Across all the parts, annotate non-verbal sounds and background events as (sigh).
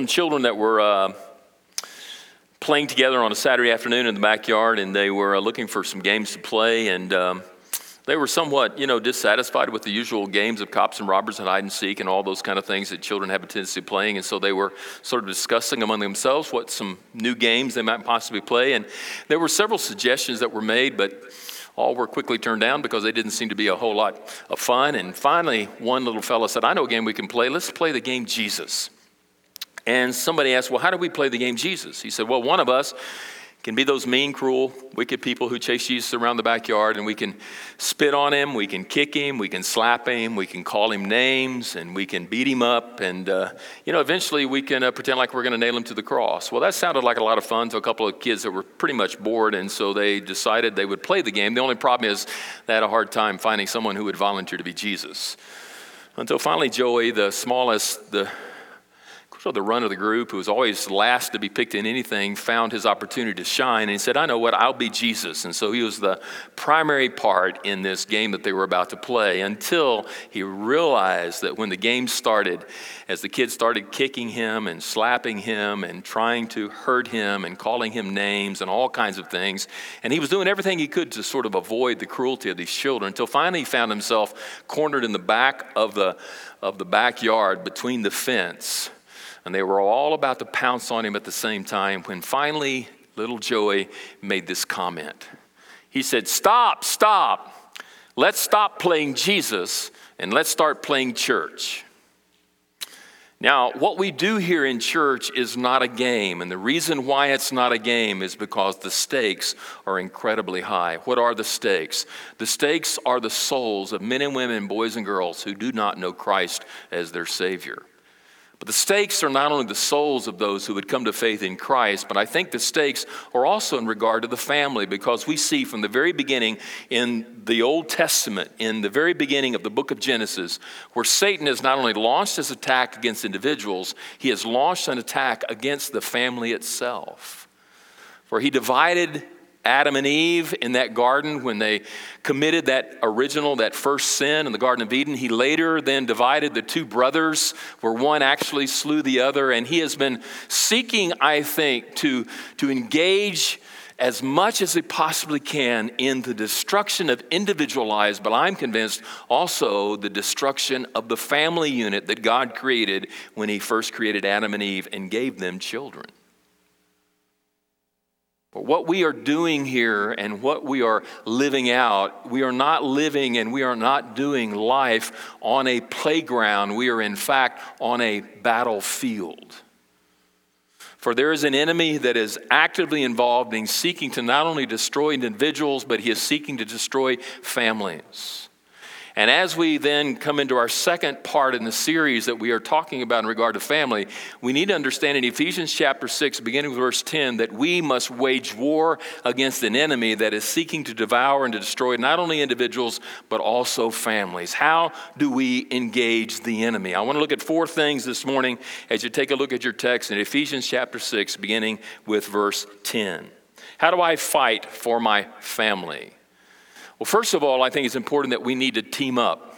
Some children that were uh, playing together on a Saturday afternoon in the backyard, and they were uh, looking for some games to play, and um, they were somewhat, you know, dissatisfied with the usual games of cops and robbers and hide and seek and all those kind of things that children have a tendency of playing, and so they were sort of discussing among themselves what some new games they might possibly play, and there were several suggestions that were made, but all were quickly turned down because they didn't seem to be a whole lot of fun. And finally, one little fellow said, I know a game we can play. Let's play the game Jesus. And somebody asked, Well, how do we play the game Jesus? He said, Well, one of us can be those mean, cruel, wicked people who chase Jesus around the backyard, and we can spit on him, we can kick him, we can slap him, we can call him names, and we can beat him up, and uh, you know, eventually we can uh, pretend like we're going to nail him to the cross. Well, that sounded like a lot of fun to a couple of kids that were pretty much bored, and so they decided they would play the game. The only problem is they had a hard time finding someone who would volunteer to be Jesus. Until finally, Joey, the smallest, the sort of the run of the group, who was always last to be picked in anything, found his opportunity to shine. And he said, I know what, I'll be Jesus. And so he was the primary part in this game that they were about to play until he realized that when the game started, as the kids started kicking him and slapping him and trying to hurt him and calling him names and all kinds of things, and he was doing everything he could to sort of avoid the cruelty of these children until finally he found himself cornered in the back of the, of the backyard between the fence and they were all about to pounce on him at the same time when finally little Joey made this comment. He said, Stop, stop. Let's stop playing Jesus and let's start playing church. Now, what we do here in church is not a game, and the reason why it's not a game is because the stakes are incredibly high. What are the stakes? The stakes are the souls of men and women, boys and girls who do not know Christ as their Savior. But the stakes are not only the souls of those who would come to faith in Christ, but I think the stakes are also in regard to the family because we see from the very beginning in the Old Testament, in the very beginning of the book of Genesis, where Satan has not only launched his attack against individuals, he has launched an attack against the family itself. For he divided Adam and Eve in that garden when they committed that original, that first sin in the Garden of Eden. He later then divided the two brothers, where one actually slew the other. And he has been seeking, I think, to, to engage as much as he possibly can in the destruction of individual lives, but I'm convinced also the destruction of the family unit that God created when he first created Adam and Eve and gave them children. But what we are doing here and what we are living out, we are not living and we are not doing life on a playground. We are, in fact, on a battlefield. For there is an enemy that is actively involved in seeking to not only destroy individuals, but he is seeking to destroy families. And as we then come into our second part in the series that we are talking about in regard to family, we need to understand in Ephesians chapter 6, beginning with verse 10, that we must wage war against an enemy that is seeking to devour and to destroy not only individuals, but also families. How do we engage the enemy? I want to look at four things this morning as you take a look at your text in Ephesians chapter 6, beginning with verse 10. How do I fight for my family? Well, first of all, I think it's important that we need to team up.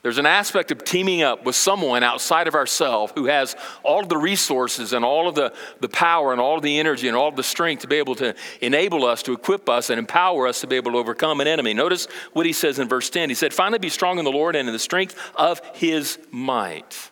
There's an aspect of teaming up with someone outside of ourselves who has all of the resources and all of the, the power and all of the energy and all of the strength to be able to enable us, to equip us, and empower us to be able to overcome an enemy. Notice what he says in verse 10. He said, Finally, be strong in the Lord and in the strength of his might.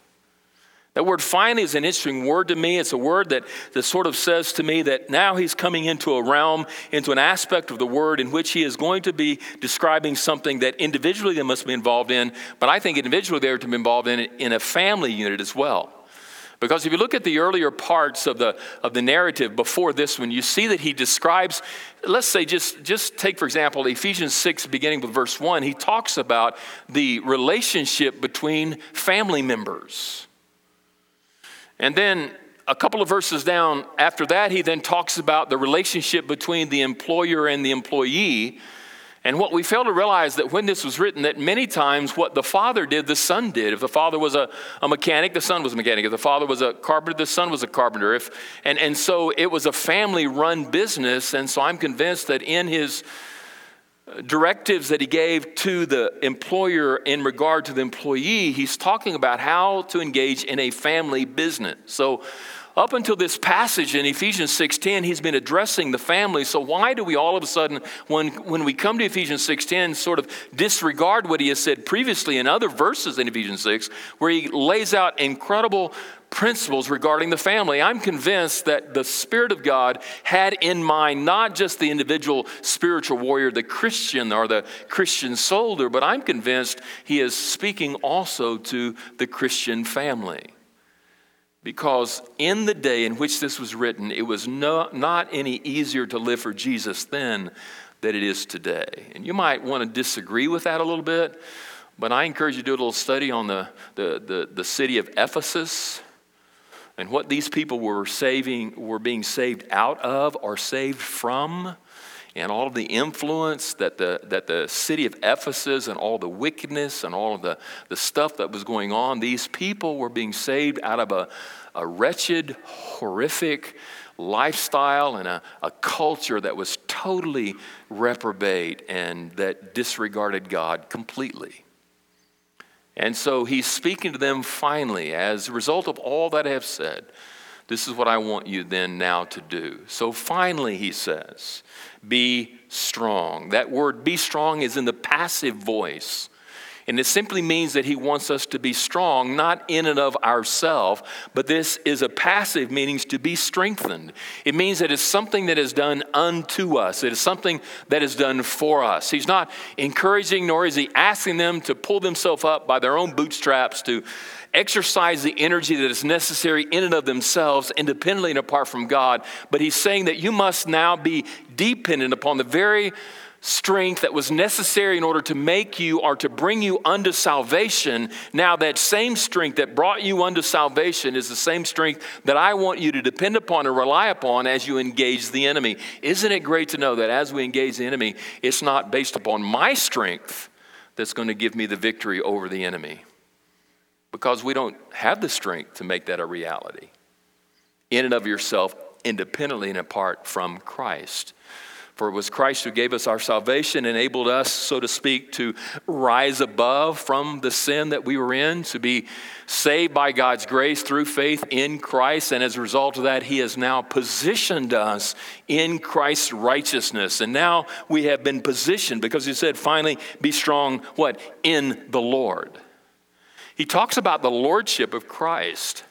That word finally is an interesting word to me. It's a word that, that sort of says to me that now he's coming into a realm, into an aspect of the word in which he is going to be describing something that individually they must be involved in, but I think individually they're to be involved in in a family unit as well. Because if you look at the earlier parts of the, of the narrative before this one, you see that he describes, let's say, just, just take, for example, Ephesians 6, beginning with verse 1, he talks about the relationship between family members. And then a couple of verses down after that, he then talks about the relationship between the employer and the employee. And what we fail to realize that when this was written, that many times what the father did, the son did. If the father was a, a mechanic, the son was a mechanic. If the father was a carpenter, the son was a carpenter. If, and, and so it was a family run business. And so I'm convinced that in his directives that he gave to the employer in regard to the employee, he's talking about how to engage in a family business. So, up until this passage in Ephesians 6:10, he's been addressing the family. So why do we all of a sudden, when, when we come to Ephesians 6:10, sort of disregard what he has said previously in other verses in Ephesians 6, where he lays out incredible principles regarding the family. I'm convinced that the Spirit of God had in mind not just the individual spiritual warrior, the Christian or the Christian soldier, but I'm convinced he is speaking also to the Christian family. Because in the day in which this was written, it was no, not any easier to live for Jesus then than it is today. And you might want to disagree with that a little bit, but I encourage you to do a little study on the, the, the, the city of Ephesus and what these people were saving were being saved out of or saved from and all of the influence that the, that the city of Ephesus and all the wickedness and all of the, the stuff that was going on, these people were being saved out of a, a wretched, horrific lifestyle and a, a culture that was totally reprobate and that disregarded God completely. And so he's speaking to them finally, as a result of all that I have said. This is what I want you then now to do. So finally, he says, be strong. That word be strong is in the passive voice. And it simply means that he wants us to be strong, not in and of ourselves, but this is a passive meaning to be strengthened. It means that it's something that is done unto us, it is something that is done for us. He's not encouraging, nor is he asking them to pull themselves up by their own bootstraps to exercise the energy that is necessary in and of themselves, independently and apart from God. But he's saying that you must now be dependent upon the very strength that was necessary in order to make you or to bring you unto salvation, now that same strength that brought you unto salvation is the same strength that I want you to depend upon and rely upon as you engage the enemy. Isn't it great to know that as we engage the enemy, it's not based upon my strength that's going to give me the victory over the enemy? Because we don't have the strength to make that a reality in and of yourself, independently and apart from Christ. For it was Christ who gave us our salvation, enabled us, so to speak, to rise above from the sin that we were in, to be saved by God's grace through faith in Christ. And as a result of that, He has now positioned us in Christ's righteousness. And now we have been positioned because He said, finally, be strong, what? In the Lord. He talks about the lordship of Christ.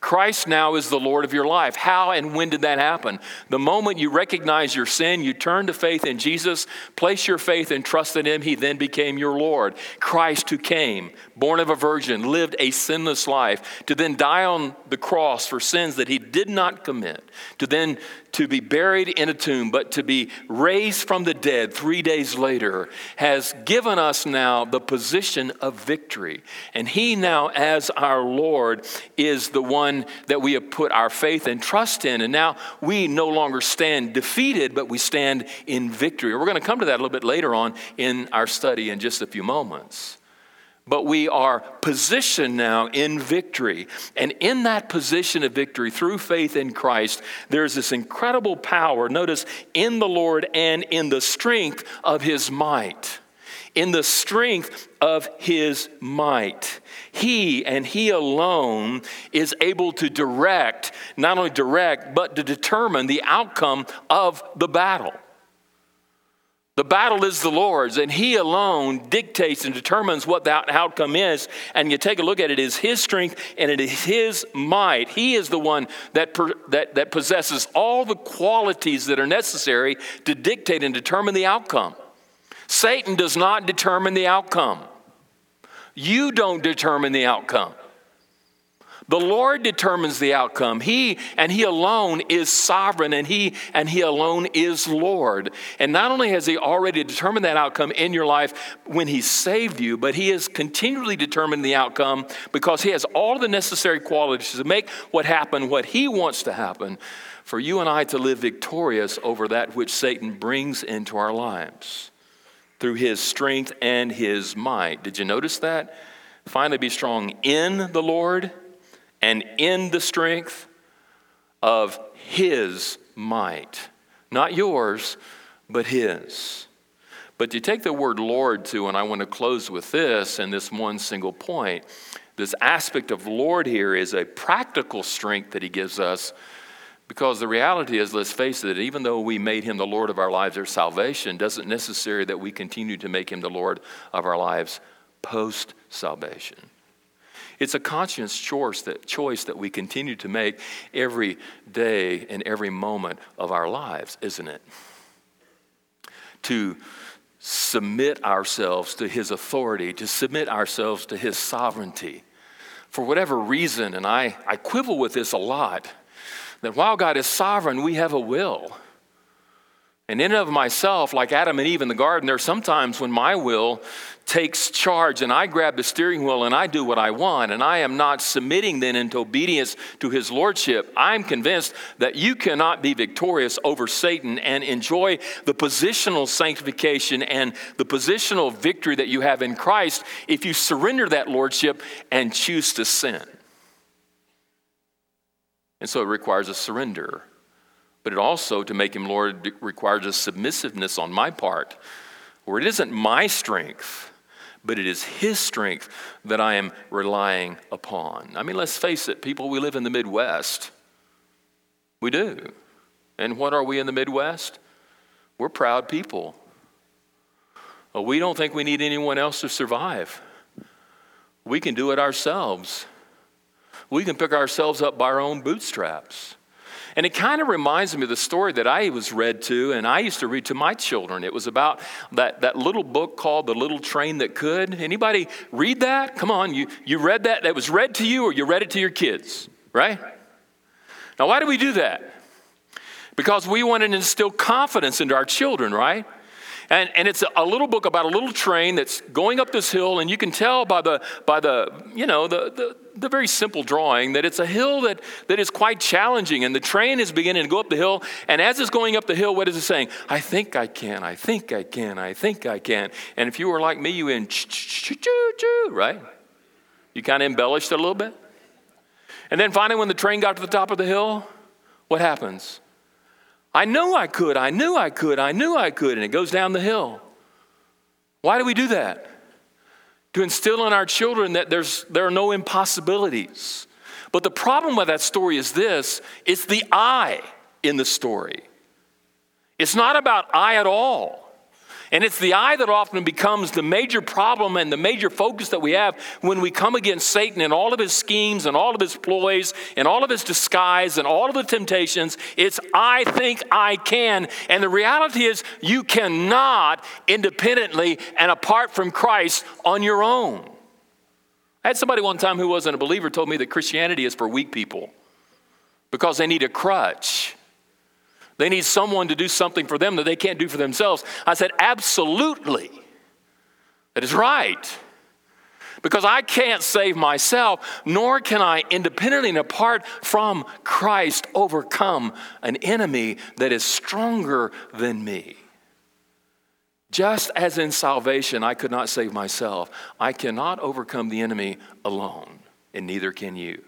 Christ now is the Lord of your life. How and when did that happen? The moment you recognize your sin, you turn to faith in Jesus, place your faith and trust in Him, He then became your Lord. Christ who came, born of a virgin, lived a sinless life, to then die on the cross for sins that He did not commit, to then to be buried in a tomb, but to be raised from the dead three days later, has given us now the position of victory. And He now, as our Lord, is the one that we have put our faith and trust in. And now we no longer stand defeated, but we stand in victory. We're going to come to that a little bit later on in our study in just a few moments but we are positioned now in victory. And in that position of victory, through faith in Christ, there's this incredible power, notice, in the Lord and in the strength of his might. In the strength of his might. He and he alone is able to direct, not only direct, but to determine the outcome of the battle. The battle is the Lord's, and He alone dictates and determines what that outcome is. And you take a look at it, it is His strength and it is His might. He is the one that, that, that possesses all the qualities that are necessary to dictate and determine the outcome. Satan does not determine the outcome, you don't determine the outcome. The Lord determines the outcome. He and He alone is sovereign and He and He alone is Lord. And not only has He already determined that outcome in your life when He saved you, but He has continually determined the outcome because He has all the necessary qualities to make what happen what He wants to happen for you and I to live victorious over that which Satan brings into our lives through his strength and his might. Did you notice that? Finally, be strong in the Lord and in the strength of His might. Not yours, but His. But you take the word Lord too, and I want to close with this and this one single point. This aspect of Lord here is a practical strength that he gives us because the reality is, let's face it, even though we made him the Lord of our lives, our salvation doesn't necessary that we continue to make him the Lord of our lives post salvation. It's a conscious choice that, choice that we continue to make every day and every moment of our lives, isn't it? To submit ourselves to his authority, to submit ourselves to his sovereignty. For whatever reason, and I, I quibble with this a lot, that while God is sovereign, we have a will. And in and of myself, like Adam and Eve in the garden, there are sometimes when my will takes charge and I grab the steering wheel and I do what I want, and I am not submitting then into obedience to his lordship. I'm convinced that you cannot be victorious over Satan and enjoy the positional sanctification and the positional victory that you have in Christ if you surrender that lordship and choose to sin. And so it requires a surrender. But it also, to make him Lord, requires a submissiveness on my part, where it isn't my strength, but it is his strength that I am relying upon. I mean, let's face it, people, we live in the Midwest. We do. And what are we in the Midwest? We're proud people. Uh, we don't think we need anyone else to survive. We can do it ourselves. We can pick ourselves up by our own bootstraps. And it kind of reminds me of the story that I was read to, and I used to read to my children. It was about that, that little book called The Little Train That Could. Anybody read that? Come on, you, you read that? That was read to you, or you read it to your kids, right? Now, why do we do that? Because we want to instill confidence into our children, right? And, and it's a little book about a little train that's going up this hill, and you can tell by the, by the you know, the, the, the very simple drawing that it's a hill that, that is quite challenging. And the train is beginning to go up the hill. And as it's going up the hill, what is it saying? I think I can, I think I can, I think I can. And if you were like me, you in choo right? You kind of embellished a little bit. And then finally, when the train got to the top of the hill, what happens? I knew I could, I knew I could, I knew I could, and it goes down the hill. Why do we do that? To instill in our children that there's, there are no impossibilities. But the problem with that story is this it's the I in the story. It's not about I at all. And it's the I that often becomes the major problem and the major focus that we have when we come against Satan and all of his schemes and all of his ploys and all of his disguise and all of the temptations. It's I think I can. And the reality is, you cannot independently and apart from Christ on your own. I had somebody one time who wasn't a believer told me that Christianity is for weak people because they need a crutch. They need someone to do something for them that they can't do for themselves. I said, Absolutely. That is right. Because I can't save myself, nor can I, independently and apart from Christ, overcome an enemy that is stronger than me. Just as in salvation, I could not save myself, I cannot overcome the enemy alone, and neither can you.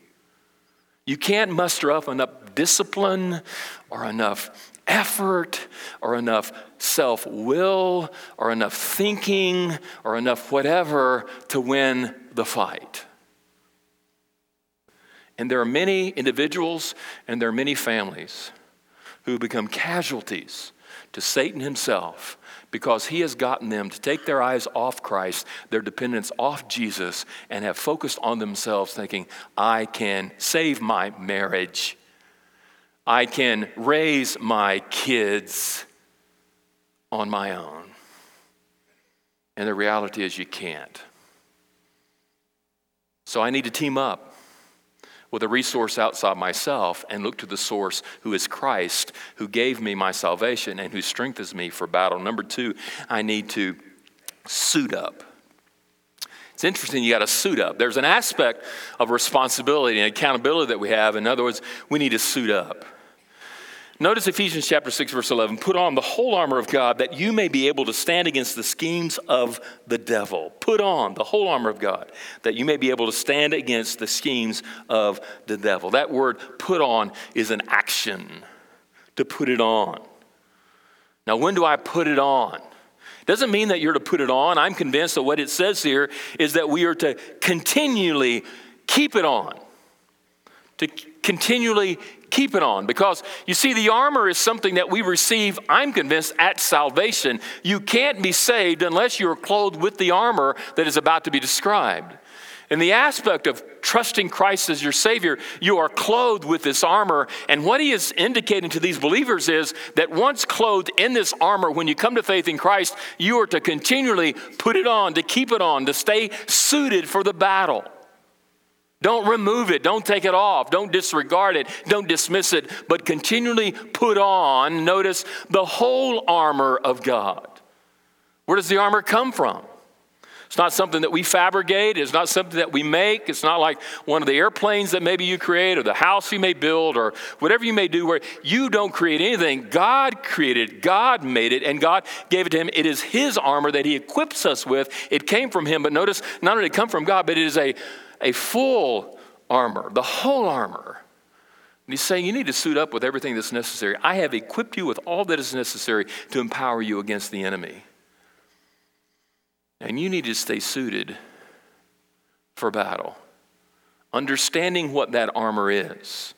You can't muster up enough discipline or enough effort or enough self will or enough thinking or enough whatever to win the fight. And there are many individuals and there are many families who become casualties to Satan himself because he has gotten them to take their eyes off Christ, their dependence off Jesus, and have focused on themselves, thinking, I can save my marriage. I can raise my kids on my own. And the reality is, you can't. So I need to team up with a resource outside myself and look to the source who is Christ, who gave me my salvation and who strengthens me for battle. Number two, I need to suit up. It's interesting, you got to suit up. There's an aspect of responsibility and accountability that we have. In other words, we need to suit up. Notice Ephesians chapter 6 verse 11, put on the whole armor of God that you may be able to stand against the schemes of the devil. Put on the whole armor of God that you may be able to stand against the schemes of the devil. That word put on is an action to put it on. Now when do I put it on? Doesn't mean that you're to put it on. I'm convinced that what it says here is that we are to continually keep it on. To continually keep it on. Because you see, the armor is something that we receive, I'm convinced, at salvation. You can't be saved unless you're clothed with the armor that is about to be described. In the aspect of trusting Christ as your Savior, you are clothed with this armor. And what he is indicating to these believers is that once clothed in this armor, when you come to faith in Christ, you are to continually put it on, to keep it on, to stay suited for the battle. Don't remove it. Don't take it off. Don't disregard it. Don't dismiss it, but continually put on, notice, the whole armor of God. Where does the armor come from? It's not something that we fabricate. It's not something that we make. It's not like one of the airplanes that maybe you create or the house you may build or whatever you may do where you don't create anything. God created, God made it, and God gave it to him. It is his armor that he equips us with. It came from him, but notice, not only come from God, but it is a a full armor, the whole armor. And he's saying, You need to suit up with everything that's necessary. I have equipped you with all that is necessary to empower you against the enemy. And you need to stay suited for battle, understanding what that armor is,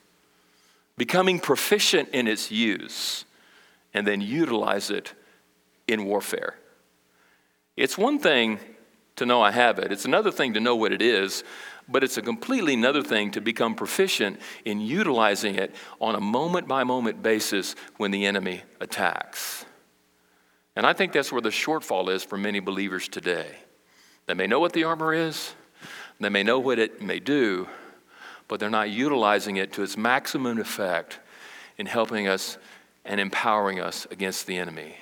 becoming proficient in its use, and then utilize it in warfare. It's one thing to know I have it, it's another thing to know what it is, but it's a completely another thing to become proficient in utilizing it on a moment by moment basis when the enemy attacks. And I think that's where the shortfall is for many believers today. They may know what the armor is, they may know what it may do, but they're not utilizing it to its maximum effect in helping us and empowering us against the enemy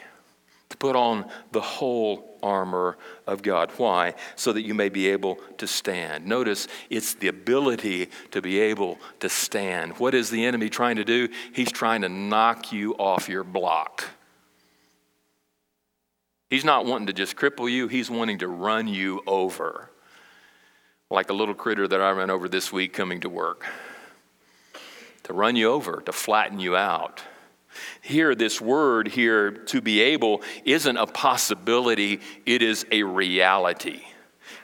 to put on the whole armor of God. Why? So that you may be able to stand. Notice it's the ability to be able to stand. What is the enemy trying to do? He's trying to knock you off your block. He's not wanting to just cripple you, he's wanting to run you over. Like a little critter that I ran over this week coming to work. To run you over, to flatten you out. Here, this word here, to be able, isn't a possibility, it is a reality.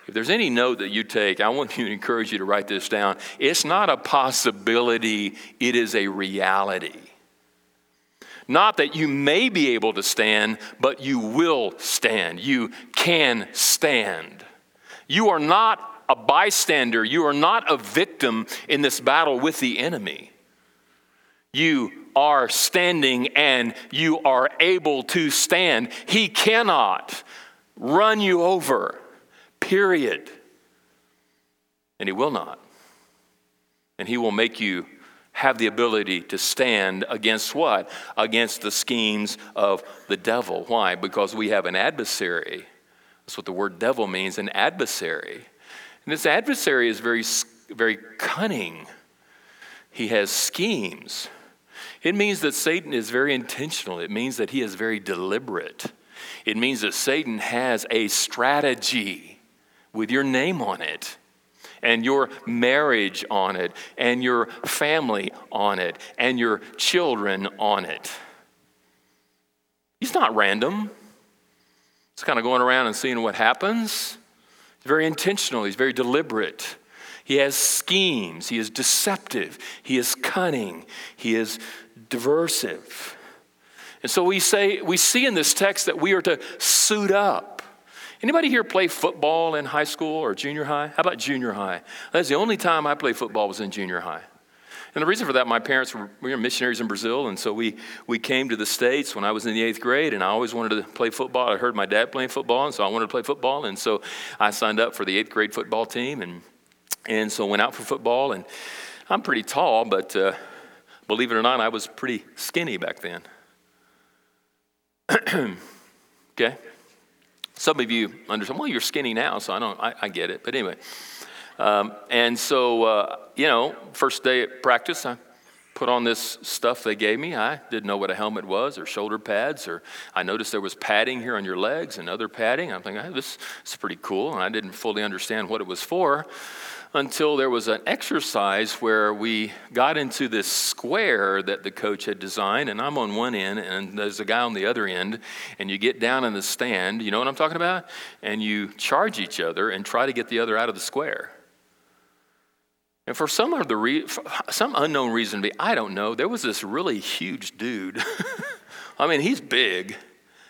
If there's any note that you take, I want (laughs) to encourage you to write this down. It's not a possibility, it is a reality. Not that you may be able to stand, but you will stand. You can stand. You are not a bystander, you are not a victim in this battle with the enemy. You are standing and you are able to stand. He cannot run you over, period. And He will not. And He will make you have the ability to stand against what? Against the schemes of the devil. Why? Because we have an adversary. That's what the word devil means an adversary. And this adversary is very, very cunning, he has schemes. It means that Satan is very intentional. It means that he is very deliberate. It means that Satan has a strategy with your name on it and your marriage on it and your family on it and your children on it. He's not random. He's kind of going around and seeing what happens. He's very intentional, he's very deliberate. He has schemes, he is deceptive, he is cunning, he is diversive. And so we say we see in this text that we are to suit up. Anybody here play football in high school or junior high? How about junior high? That's the only time I played football was in junior high. And the reason for that, my parents were, we were missionaries in Brazil, and so we, we came to the States when I was in the eighth grade, and I always wanted to play football. I heard my dad playing football, and so I wanted to play football, and so I signed up for the eighth grade football team, and, and so went out for football. And I'm pretty tall, but uh, Believe it or not, I was pretty skinny back then. (clears throat) okay? Some of you understand, well, you're skinny now, so I don't, I, I get it. But anyway, um, and so, uh, you know, first day at practice, I put on this stuff they gave me. I didn't know what a helmet was or shoulder pads, or I noticed there was padding here on your legs and other padding. I'm thinking, hey, this is pretty cool. And I didn't fully understand what it was for. Until there was an exercise where we got into this square that the coach had designed, and I'm on one end, and there's a guy on the other end, and you get down in the stand, you know what I'm talking about? And you charge each other and try to get the other out of the square. And for some other re- some unknown reason, I don't know, there was this really huge dude. (laughs) I mean, he's big.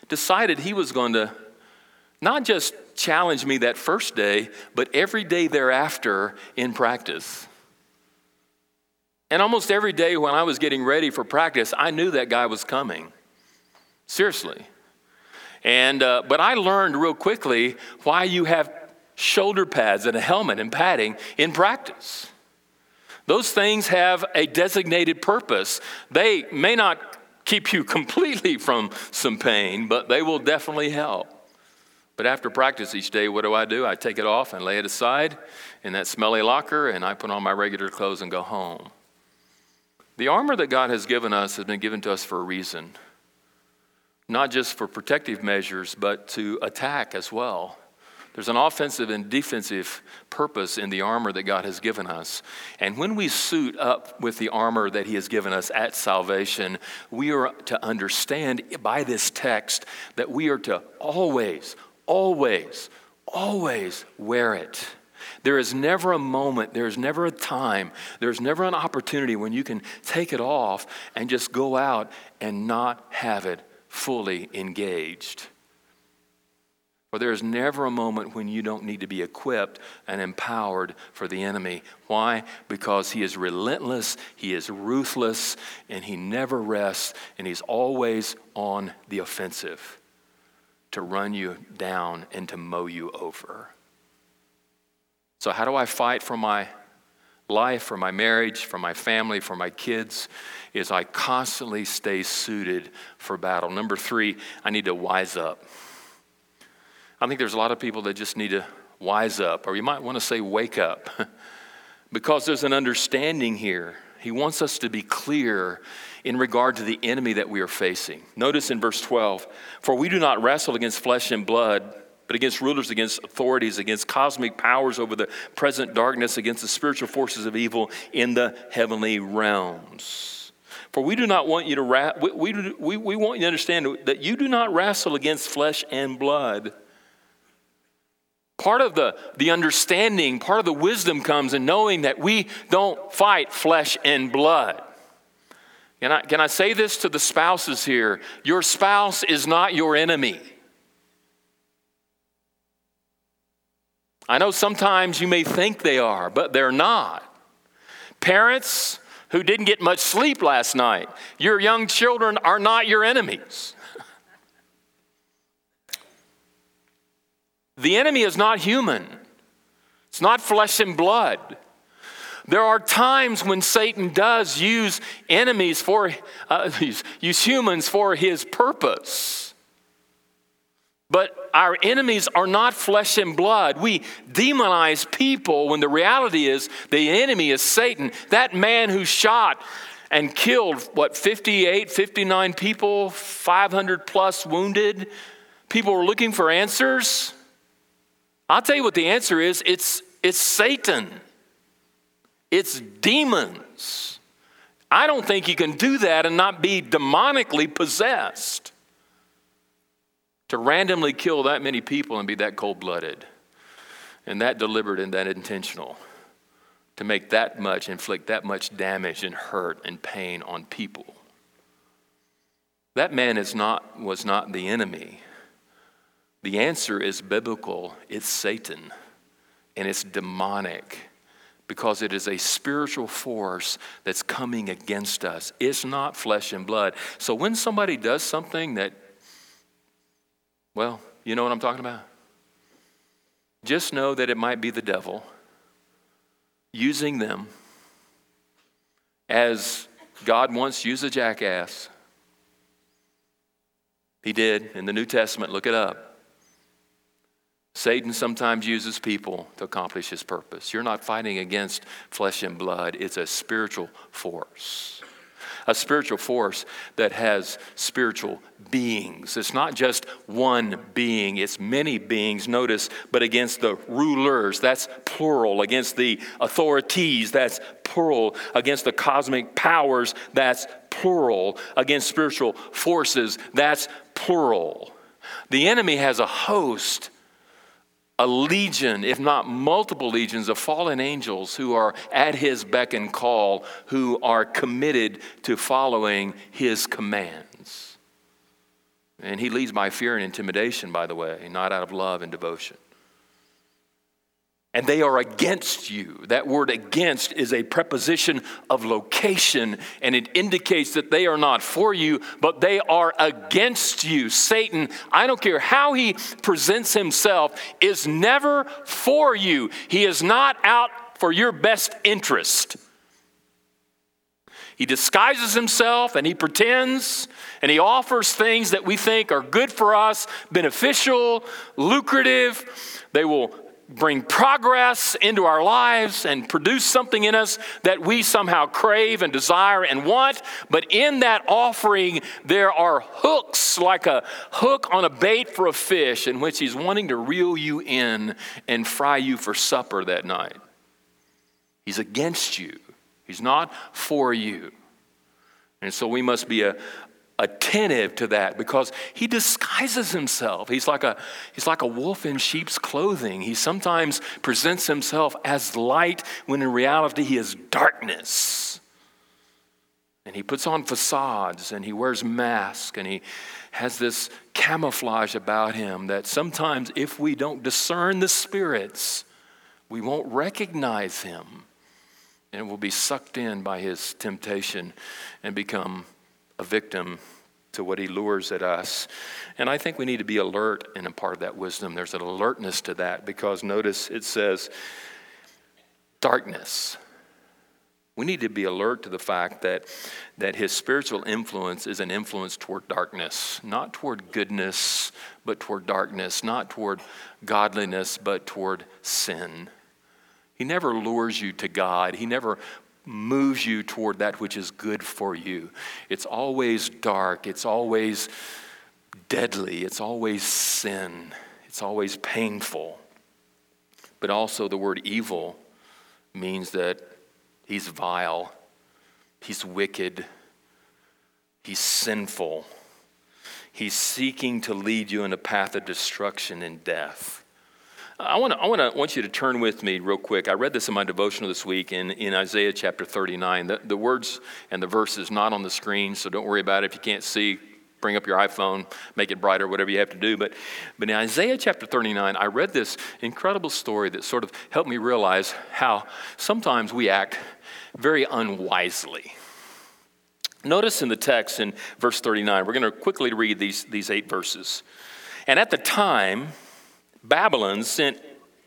Decided he was going to not just challenge me that first day, but every day thereafter in practice. And almost every day when I was getting ready for practice, I knew that guy was coming. Seriously. And, uh, but I learned real quickly why you have shoulder pads and a helmet and padding in practice. Those things have a designated purpose. They may not keep you (laughs) completely from some pain, but they will definitely help. But after practice each day, what do I do? I take it off and lay it aside in that smelly locker, and I put on my regular clothes and go home. The armor that God has given us has been given to us for a reason, not just for protective measures, but to attack as well. There's an offensive and defensive purpose in the armor that God has given us. And when we suit up with the armor that He has given us at salvation, we are to understand by this text that we are to always, always, always wear it. There is never a moment, there's never a time, there's never an opportunity when you can take it off and just go out and not have it fully engaged. For there is never a moment when you don't need to be equipped and empowered for the enemy. Why? Because he is relentless, he is ruthless, and he never rests, and he's always on the offensive to run you down and to mow you over. So, how do I fight for my life, for my marriage, for my family, for my kids? Is I constantly stay suited for battle. Number three, I need to wise up. I think there's a lot of people that just need to wise up, or you might want to say wake up, (laughs) because there's an understanding here. He wants us to be clear in regard to the enemy that we are facing. Notice in verse 12 For we do not wrestle against flesh and blood, but against rulers, against authorities, against cosmic powers over the present darkness, against the spiritual forces of evil in the heavenly realms. For we do not want you to, ra- we, we, we want you to understand that you do not wrestle against flesh and blood. Part of the, the understanding, part of the wisdom comes in knowing that we don't fight flesh and blood. Can I, can I say this to the spouses here? Your spouse is not your enemy. I know sometimes you may think they are, but they're not. Parents who didn't get much sleep last night, your young children are not your enemies. The enemy is not human, it's not flesh and blood. There are times when Satan does use enemies for, uh, (laughs) use humans for his purpose. But our enemies are not flesh and blood. We demonize people when the reality is the enemy is Satan. That man who shot and killed, what, 58, 59 people, 500 plus wounded. People were looking for answers. I'll tell you what the answer is it's, it's Satan. It's demons. I don't think you can do that and not be demonically possessed. To randomly kill that many people and be that cold blooded and that deliberate and that intentional. To make that much, inflict that much damage and hurt and pain on people. That man is not, was not the enemy. The answer is biblical it's Satan, and it's demonic because it is a spiritual force that's coming against us. It's not flesh and blood. So when somebody does something that, well, you know what I'm talking about? Just know that it might be the devil using them as God once used a jackass. He did in the New Testament, look it up. Satan sometimes uses people to accomplish his purpose. You're not fighting against flesh and blood, it's a spiritual force. a spiritual force that has spiritual beings. It's not just one being, it's many beings, notice, but against the rulers, that's plural. Against the authorities, that's plural. Against the cosmic powers, that's plural. Against spiritual forces, that's plural. The enemy has a host a legion, if not multiple legions, of fallen angels who are at his beck and call, who are committed to following his commands. And he leads by fear and intimidation, by the way, not out of love and devotion and they are against you. That word against is a preposition of location, and it indicates that they are not for you, but they are against you. Satan, I don't care how he presents himself, is never for you. He is not out for your best interest. He disguises himself and he pretends and he offers things that we think are good for us, beneficial, lucrative. They will bring progress into our lives and produce something in us that we somehow crave and desire and want. But in that offering, there are hooks, like a hook on a bait for a fish, in which he's wanting to reel you in and fry you for supper that night. He's against you, he's not for you. And so we must be a, attentive to that because he disguises himself. He's like a, he's like a wolf in sheep's clothing. He sometimes presents himself as light when in reality he is darkness. And he puts on facades and he wears masks and he has this camouflage about him that sometimes, if we don't discern the spirits, we won't recognize him and we'll be sucked in by his temptation and become a victim to what he lures at us. And I think we need to be alert in a part of that wisdom. There's an alertness to that because notice it says darkness. We need to be alert to the fact that, that his spiritual influence is an influence toward darkness, not toward goodness, but toward darkness, not toward godliness, but toward sin. He never lures you to God. He never moves you toward that which is good for you. It's always dark, it's always deadly, it's always sin, it's always painful. But also, the word evil means that he's vile, he's wicked, he's sinful. He's seeking to lead you in a path of destruction and death. I want to I want you to turn with me real quick. I read this in my devotional this week in, in Isaiah chapter 39. The, the words and the verses not on the screen, so don't worry about it if you can't see. Bring up your iPhone, make it brighter, whatever you have to do. But, but in Isaiah chapter 39, I read this incredible story that sort of helped me realize how sometimes we act very unwisely. Notice in the text in verse 39, we're going to quickly read these, these eight verses. And at the time, Babylon sent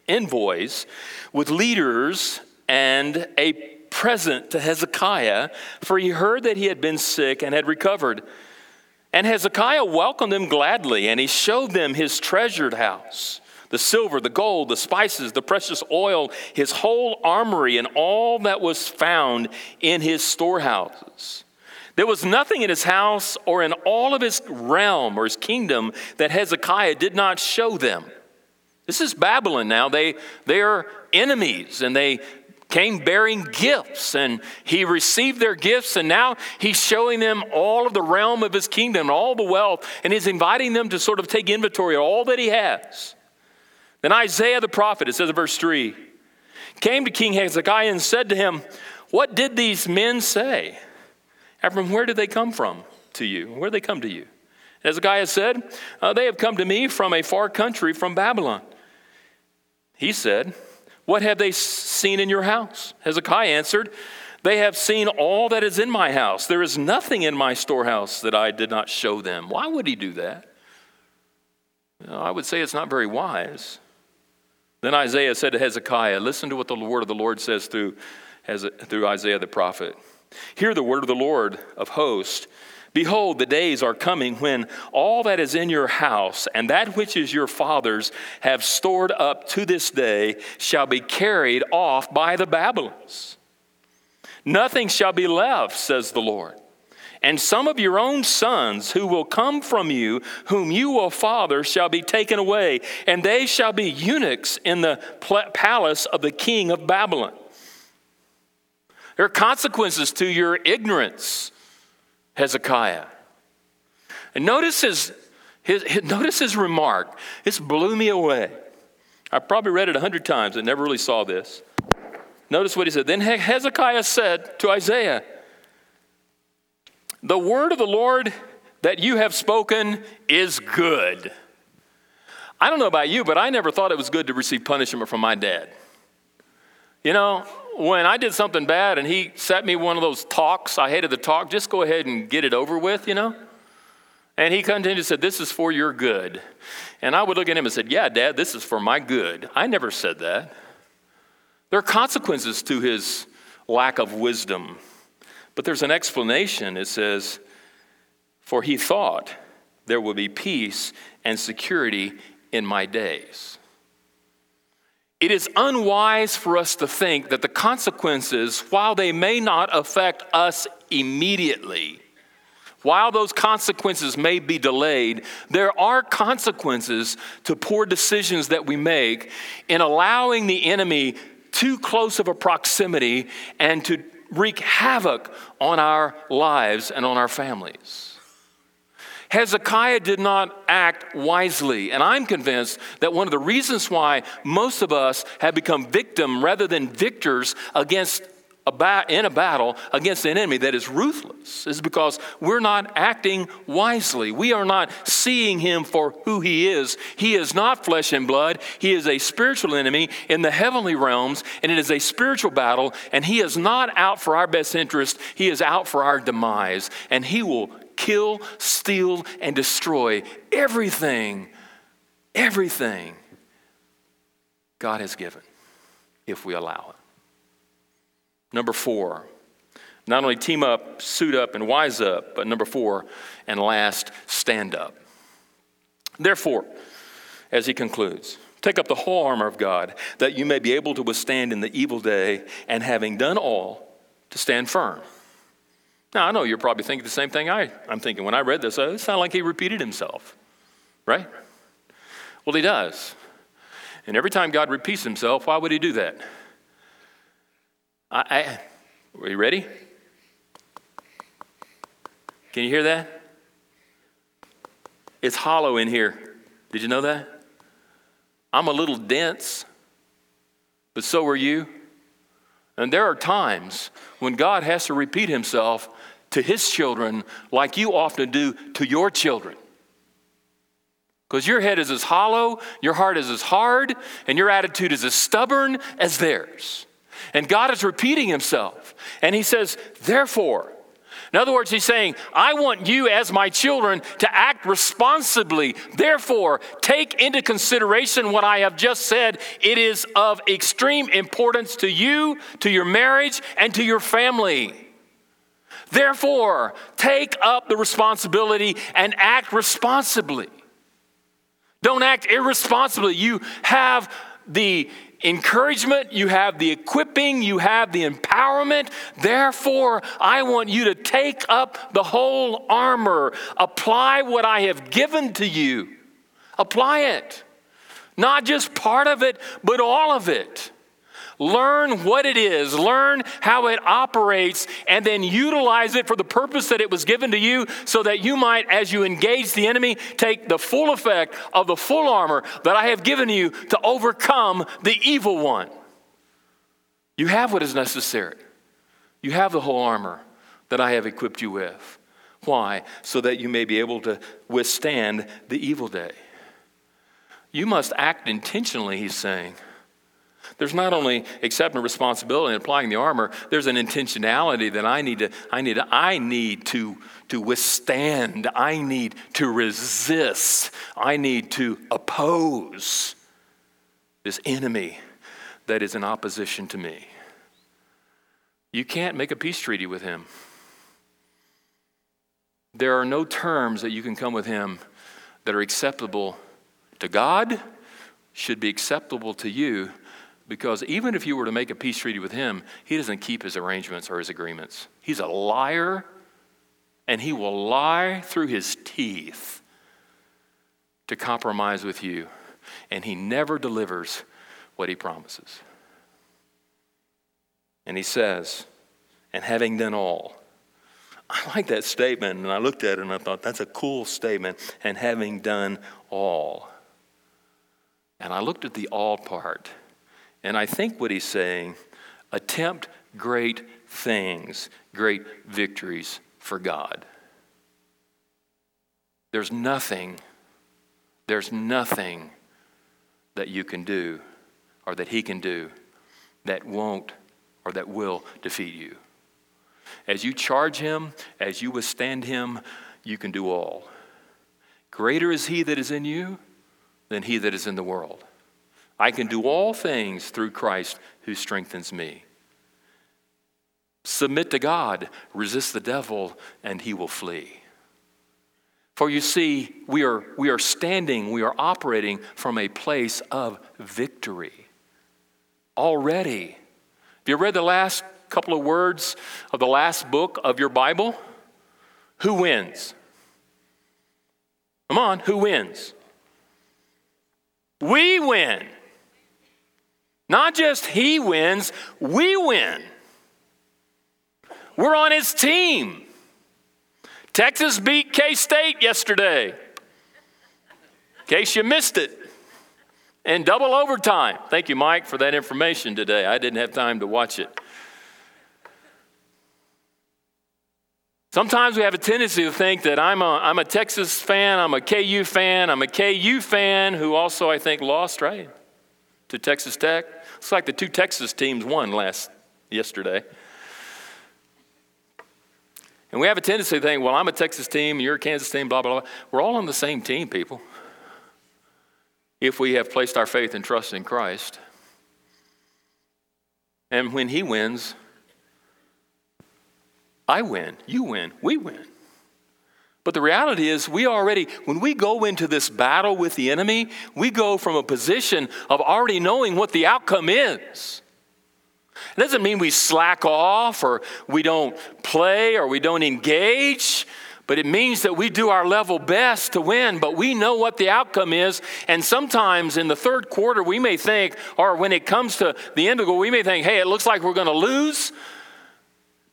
envoys with leaders and a present to Hezekiah, for he heard that he had been sick and had recovered. And Hezekiah welcomed them gladly, and he showed them his treasured house the silver, the gold, the spices, the precious oil, his whole armory, and all that was found in his storehouses. There was nothing in his house or in all of his realm or his kingdom that Hezekiah did not show them. This is Babylon now. They, they are enemies and they came bearing gifts and he received their gifts and now he's showing them all of the realm of his kingdom, all the wealth, and he's inviting them to sort of take inventory of all that he has. Then Isaiah the prophet, it says in verse 3, came to King Hezekiah and said to him, What did these men say? And from where did they come from to you? Where did they come to you? Hezekiah said, uh, They have come to me from a far country, from Babylon. He said, What have they seen in your house? Hezekiah answered, They have seen all that is in my house. There is nothing in my storehouse that I did not show them. Why would he do that? I would say it's not very wise. Then Isaiah said to Hezekiah, Listen to what the word of the Lord says through, through Isaiah the prophet. Hear the word of the Lord of hosts. Behold, the days are coming when all that is in your house and that which is your father's have stored up to this day shall be carried off by the Babylons. Nothing shall be left, says the Lord. And some of your own sons who will come from you, whom you will father, shall be taken away, and they shall be eunuchs in the palace of the king of Babylon. There are consequences to your ignorance, Hezekiah. And notice his, his, his, (laughs) notice his remark. This blew me away. I probably read it a hundred times and never really saw this. Notice what he said. Then Hezekiah said to Isaiah, The word of the Lord that you have spoken is good. I don't know about you, but I never thought it was good to receive punishment from my dad. You know, when I did something bad and he set me one of those talks, I hated the talk, just go ahead and get it over with, you know? And he continued and said, This is for your good. And I would look at him and said, Yeah, Dad, this is for my good. I never said that. There are consequences to his lack of wisdom. But there's an explanation. It says, For he thought there would be peace and security in my days. It is unwise for us to think that the consequences, while they may not affect us immediately, while those consequences may be delayed, there are consequences to poor decisions that we make in allowing the enemy too close of a proximity and to wreak havoc on our lives and on our families. Hezekiah did not act wisely, and I'm convinced that one of the reasons why most of us have become victim rather than victors against a ba- in a battle against an enemy that is ruthless is because we're not acting wisely. We are not seeing him for who he is. He is not flesh and blood. He is a spiritual enemy in the heavenly realms, and it is a spiritual battle, and he is not out for our best interest. He is out for our demise, and he will kill, steal, and destroy everything, everything God has given if we allow it. Number four, not only team up, suit up, and wise up, but number four, and last, stand up. Therefore, as he concludes, take up the whole armor of God, that you may be able to withstand in the evil day, and having done all, to stand firm. Now, I know you're probably thinking the same thing I, I'm thinking. When I read this, oh, it sounded like he repeated himself, right? Well, he does. And every time God repeats himself, why would he do that? I, I, are you ready? Can you hear that? It's hollow in here. Did you know that? I'm a little dense, but so are you. And there are times when God has to repeat himself to his children like you often do to your children. Because your head is as hollow, your heart is as hard, and your attitude is as stubborn as theirs. And God is repeating himself. And he says, therefore, in other words, he's saying, I want you as my children to act responsibly. Therefore, take into consideration what I have just said. It is of extreme importance to you, to your marriage, and to your family. Therefore, take up the responsibility and act responsibly. Don't act irresponsibly. You have the encouragement, you have the equipping, you have the empowerment. Therefore, I want you to take up the whole armor, apply what I have given to you. Apply it. Not just part of it, but all of it. Learn what it is, learn how it operates, and then utilize it for the purpose that it was given to you so that you might, as you engage the enemy, take the full effect of the full armor that I have given you to overcome the evil one. You have what is necessary. You have the whole armor that I have equipped you with. Why? So that you may be able to withstand the evil day. You must act intentionally, he's saying. There's not only accepting responsibility and applying the armor, there's an intentionality that I need to, I need to, I need to, to withstand. I need to resist. I need to oppose this enemy that is in opposition to me. You can't make a peace treaty with him. There are no terms that you can come with him that are acceptable to God, should be acceptable to you, because even if you were to make a peace treaty with him, he doesn't keep his arrangements or his agreements. He's a liar and he will lie through his teeth to compromise with you, and he never delivers what he promises. And he says, and having done all, (laughs) I like that statement, and I looked at it and I thought, that's a cool statement, and having done all. And I looked at the all part, and I think what he's saying attempt great things, great victories for God. There's nothing, there's nothing that you can do or that he can do that won't or that will defeat you. As you charge him, as you withstand him, you can do all. Greater is he that is in you than he that is in the world. I can do all things through Christ who strengthens me. Submit to God, resist the devil, and he will flee. For you see, we are, we are standing, we are operating from a place of victory already. Have you read the last couple of words of the last book of your Bible? Who wins? Come on, who wins? We win. Not just he wins, we win. We're on his team. Texas beat K State yesterday. In case you missed it. And double overtime. Thank you, Mike, for that information today. I didn't have time to watch it. Sometimes we have a tendency to think that I'm a, I'm a Texas fan, I'm a KU fan, I'm a KU fan who also, I think, lost, right? To Texas Tech. It's like the two Texas teams won last yesterday. And we have a tendency to think, well, I'm a Texas team, you're a Kansas team, blah, blah, blah. We're all on the same team, people. If we have placed our faith and trust in Christ. And when He wins, I win, you win, we win. But the reality is, we already, when we go into this battle with the enemy, we go from a position of already knowing what the outcome is. It doesn't mean we slack off or we don't play or we don't engage, but it means that we do our level best to win, but we know what the outcome is. And sometimes in the third quarter, we may think, or when it comes to the end of the goal, we may think, hey, it looks like we're going to lose.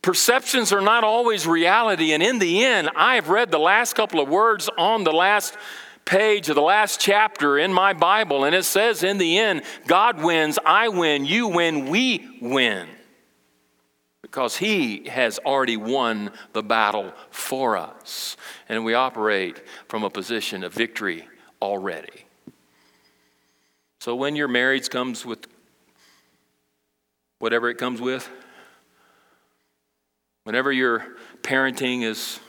Perceptions are not always reality. And in the end, I have read the last couple of words on the last page of the last chapter in my Bible, and it says, in the end, God wins, I win, you win, we win. Because He has already won the battle for us. And we operate from a position of victory already. So when your marriage comes with whatever it comes with, Whenever your parenting is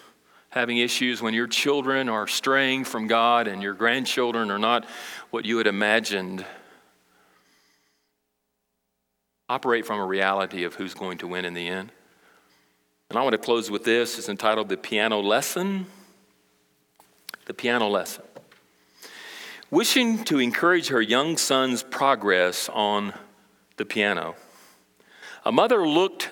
having issues, when your children are straying from God and your grandchildren are not what you had imagined, operate from a reality of who's going to win in the end. And I want to close with this. It's entitled The Piano Lesson. The Piano Lesson. Wishing to encourage her young son's progress on the piano, a mother looked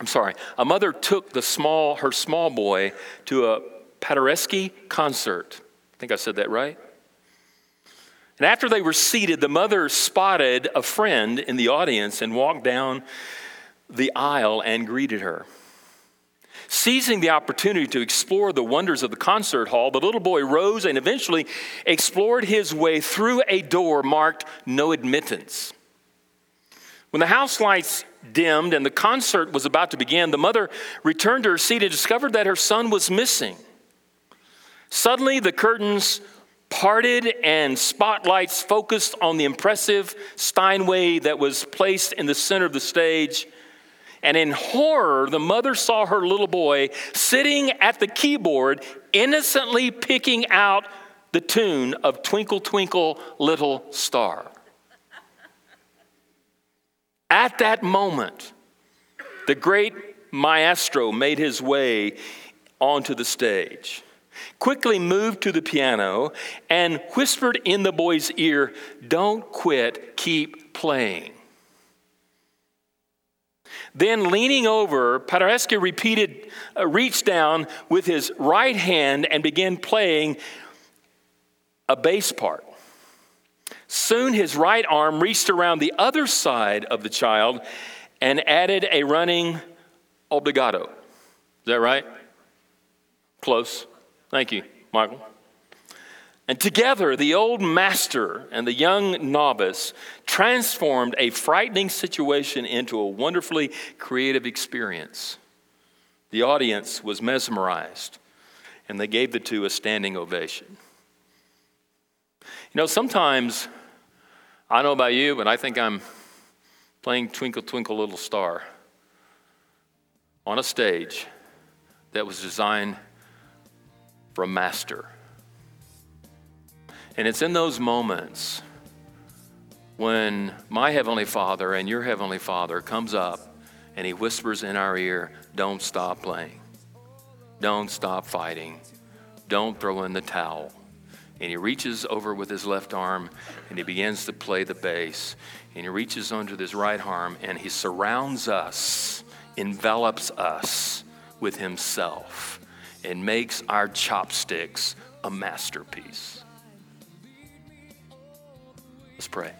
I'm sorry, a mother took the small, her small boy to a Paderewski concert. I think I said that right. And after they were seated, the mother spotted a friend in the audience and walked down the aisle and greeted her. Seizing the opportunity to explore the wonders of the concert hall, the little boy rose and eventually explored his way through a door marked no admittance. When the house lights dimmed and the concert was about to begin, the mother returned to her seat and discovered that her son was missing. Suddenly, the curtains parted and spotlights focused on the impressive Steinway that was placed in the center of the stage. And in horror, the mother saw her little boy sitting at the keyboard, innocently picking out the tune of Twinkle, Twinkle, Little Star. At that moment, the great maestro made his way onto the stage, quickly moved to the piano, and whispered in the boy's ear, Don't quit, keep playing. Then, leaning over, Paderewski repeated, uh, reached down with his right hand and began playing a bass part. Soon his right arm reached around the other side of the child and added a running obligato. Is that right? Close. Thank you, Michael. And together, the old master and the young novice transformed a frightening situation into a wonderfully creative experience. The audience was mesmerized, and they gave the two a standing ovation. You know, sometimes, I don't know about you, but I think I'm playing Twinkle, Twinkle, Little Star on a stage that was designed for a master. And it's in those moments when my Heavenly Father and your Heavenly Father comes up and He whispers in our ear, Don't stop playing. Don't stop fighting. Don't throw in the towel. And He reaches over with His left arm and He begins to play the bass. And He reaches under His right arm and He surrounds us, envelops us with Himself, and makes our chopsticks a masterpiece. Let's pray.